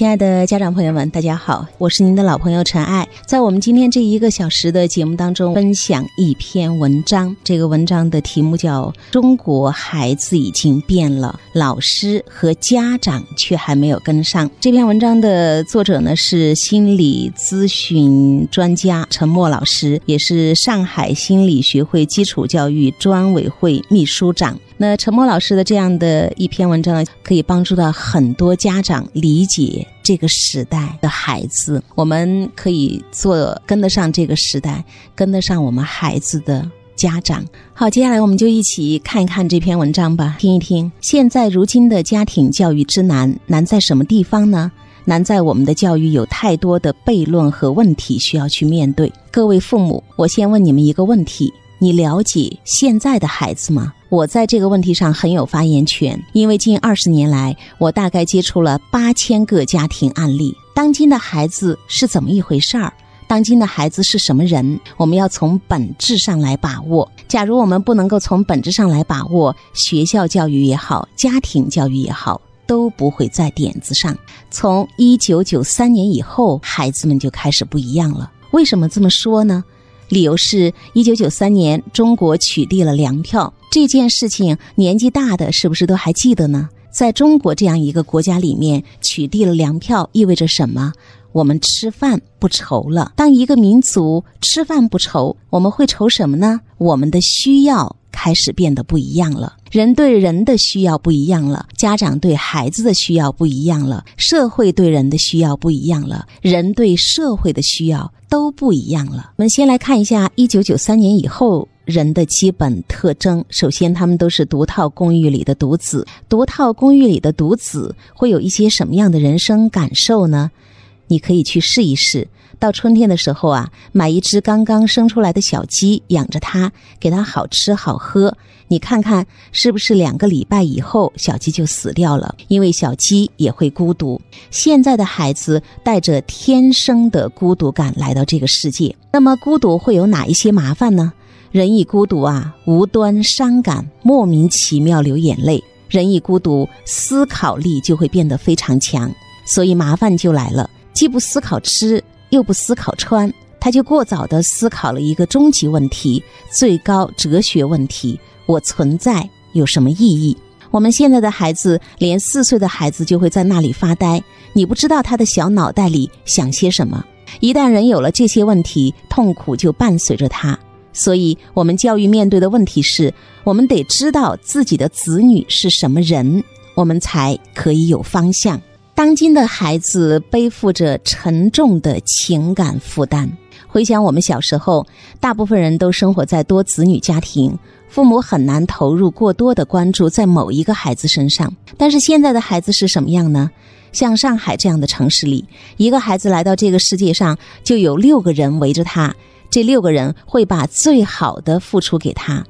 亲爱的家长朋友们，大家好，我是您的老朋友陈爱。在我们今天这一个小时的节目当中，分享一篇文章。这个文章的题目叫《中国孩子已经变了，老师和家长却还没有跟上》。这篇文章的作者呢是心理咨询专家陈默老师，也是上海心理学会基础教育专委会秘书长。那陈默老师的这样的一篇文章呢，可以帮助到很多家长理解这个时代的孩子。我们可以做跟得上这个时代、跟得上我们孩子的家长。好，接下来我们就一起看一看这篇文章吧，听一听。现在如今的家庭教育之难，难在什么地方呢？难在我们的教育有太多的悖论和问题需要去面对。各位父母，我先问你们一个问题：你了解现在的孩子吗？我在这个问题上很有发言权，因为近二十年来，我大概接触了八千个家庭案例。当今的孩子是怎么一回事儿？当今的孩子是什么人？我们要从本质上来把握。假如我们不能够从本质上来把握，学校教育也好，家庭教育也好，都不会在点子上。从一九九三年以后，孩子们就开始不一样了。为什么这么说呢？理由是一九九三年中国取缔了粮票这件事情，年纪大的是不是都还记得呢？在中国这样一个国家里面，取缔了粮票意味着什么？我们吃饭不愁了。当一个民族吃饭不愁，我们会愁什么呢？我们的需要开始变得不一样了。人对人的需要不一样了，家长对孩子的需要不一样了，社会对人的需要不一样了，人对社会的需要都不一样了。我们先来看一下一九九三年以后人的基本特征。首先，他们都是独套公寓里的独子。独套公寓里的独子会有一些什么样的人生感受呢？你可以去试一试。到春天的时候啊，买一只刚刚生出来的小鸡，养着它，给它好吃好喝。你看看是不是两个礼拜以后，小鸡就死掉了？因为小鸡也会孤独。现在的孩子带着天生的孤独感来到这个世界，那么孤独会有哪一些麻烦呢？人一孤独啊，无端伤感，莫名其妙流眼泪。人一孤独，思考力就会变得非常强，所以麻烦就来了。既不思考吃。又不思考穿，他就过早的思考了一个终极问题、最高哲学问题：我存在有什么意义？我们现在的孩子，连四岁的孩子就会在那里发呆，你不知道他的小脑袋里想些什么。一旦人有了这些问题，痛苦就伴随着他。所以，我们教育面对的问题是：我们得知道自己的子女是什么人，我们才可以有方向。当今的孩子背负着沉重的情感负担。回想我们小时候，大部分人都生活在多子女家庭，父母很难投入过多的关注在某一个孩子身上。但是现在的孩子是什么样呢？像上海这样的城市里，一个孩子来到这个世界上，就有六个人围着他，这六个人会把最好的付出给他。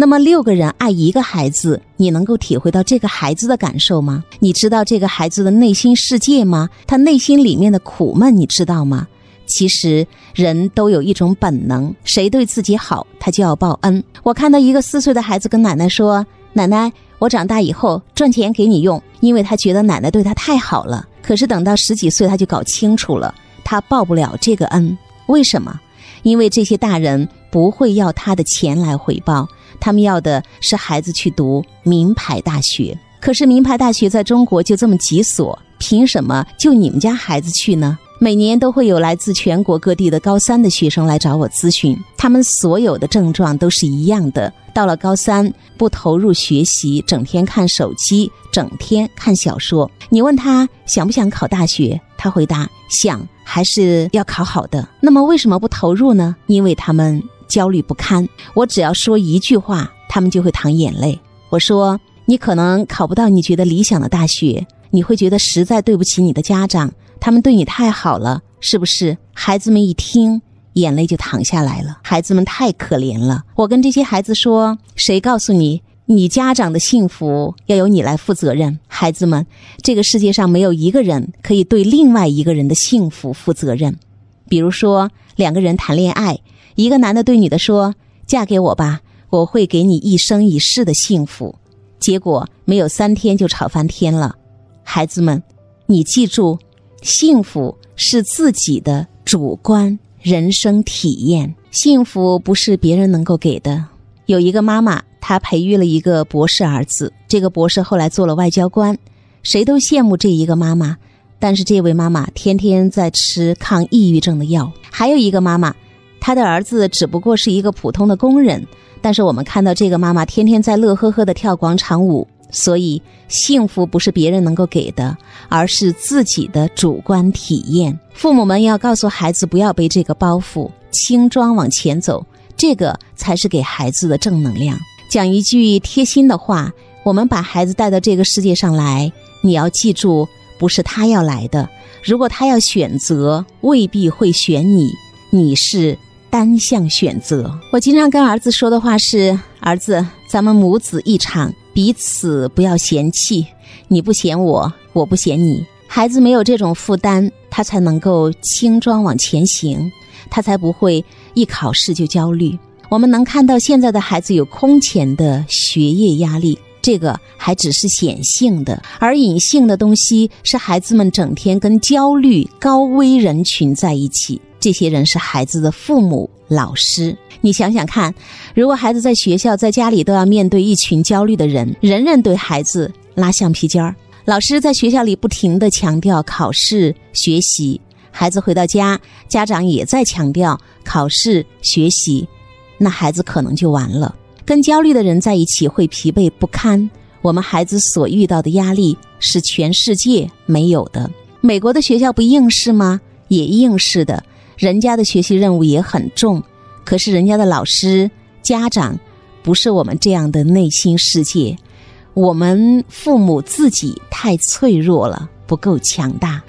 那么六个人爱一个孩子，你能够体会到这个孩子的感受吗？你知道这个孩子的内心世界吗？他内心里面的苦闷你知道吗？其实人都有一种本能，谁对自己好，他就要报恩。我看到一个四岁的孩子跟奶奶说：“奶奶，我长大以后赚钱给你用。”因为他觉得奶奶对他太好了。可是等到十几岁，他就搞清楚了，他报不了这个恩。为什么？因为这些大人不会要他的钱来回报。他们要的是孩子去读名牌大学，可是名牌大学在中国就这么几所，凭什么就你们家孩子去呢？每年都会有来自全国各地的高三的学生来找我咨询，他们所有的症状都是一样的。到了高三，不投入学习，整天看手机，整天看小说。你问他想不想考大学，他回答想，还是要考好的。那么为什么不投入呢？因为他们。焦虑不堪，我只要说一句话，他们就会淌眼泪。我说：“你可能考不到你觉得理想的大学，你会觉得实在对不起你的家长，他们对你太好了，是不是？”孩子们一听，眼泪就淌下来了。孩子们太可怜了。我跟这些孩子说：“谁告诉你，你家长的幸福要由你来负责任？”孩子们，这个世界上没有一个人可以对另外一个人的幸福负责任。比如说，两个人谈恋爱。一个男的对女的说：“嫁给我吧，我会给你一生一世的幸福。”结果没有三天就吵翻天了。孩子们，你记住，幸福是自己的主观人生体验，幸福不是别人能够给的。有一个妈妈，他培育了一个博士儿子，这个博士后来做了外交官，谁都羡慕这一个妈妈。但是这位妈妈天天在吃抗抑郁症的药。还有一个妈妈，她的儿子只不过是一个普通的工人，但是我们看到这个妈妈天天在乐呵呵的跳广场舞。所以，幸福不是别人能够给的，而是自己的主观体验。父母们要告诉孩子，不要背这个包袱，轻装往前走，这个才是给孩子的正能量。讲一句贴心的话：我们把孩子带到这个世界上来，你要记住，不是他要来的。如果他要选择，未必会选你，你是单向选择。我经常跟儿子说的话是：儿子，咱们母子一场。彼此不要嫌弃，你不嫌我，我不嫌你。孩子没有这种负担，他才能够轻装往前行，他才不会一考试就焦虑。我们能看到现在的孩子有空前的学业压力，这个还只是显性的，而隐性的东西是孩子们整天跟焦虑高危人群在一起。这些人是孩子的父母、老师。你想想看，如果孩子在学校、在家里都要面对一群焦虑的人，人人对孩子拉橡皮筋儿，老师在学校里不停地强调考试学习，孩子回到家，家长也在强调考试学习，那孩子可能就完了。跟焦虑的人在一起会疲惫不堪。我们孩子所遇到的压力是全世界没有的。美国的学校不应试吗？也应试的，人家的学习任务也很重。可是人家的老师、家长，不是我们这样的内心世界。我们父母自己太脆弱了，不够强大。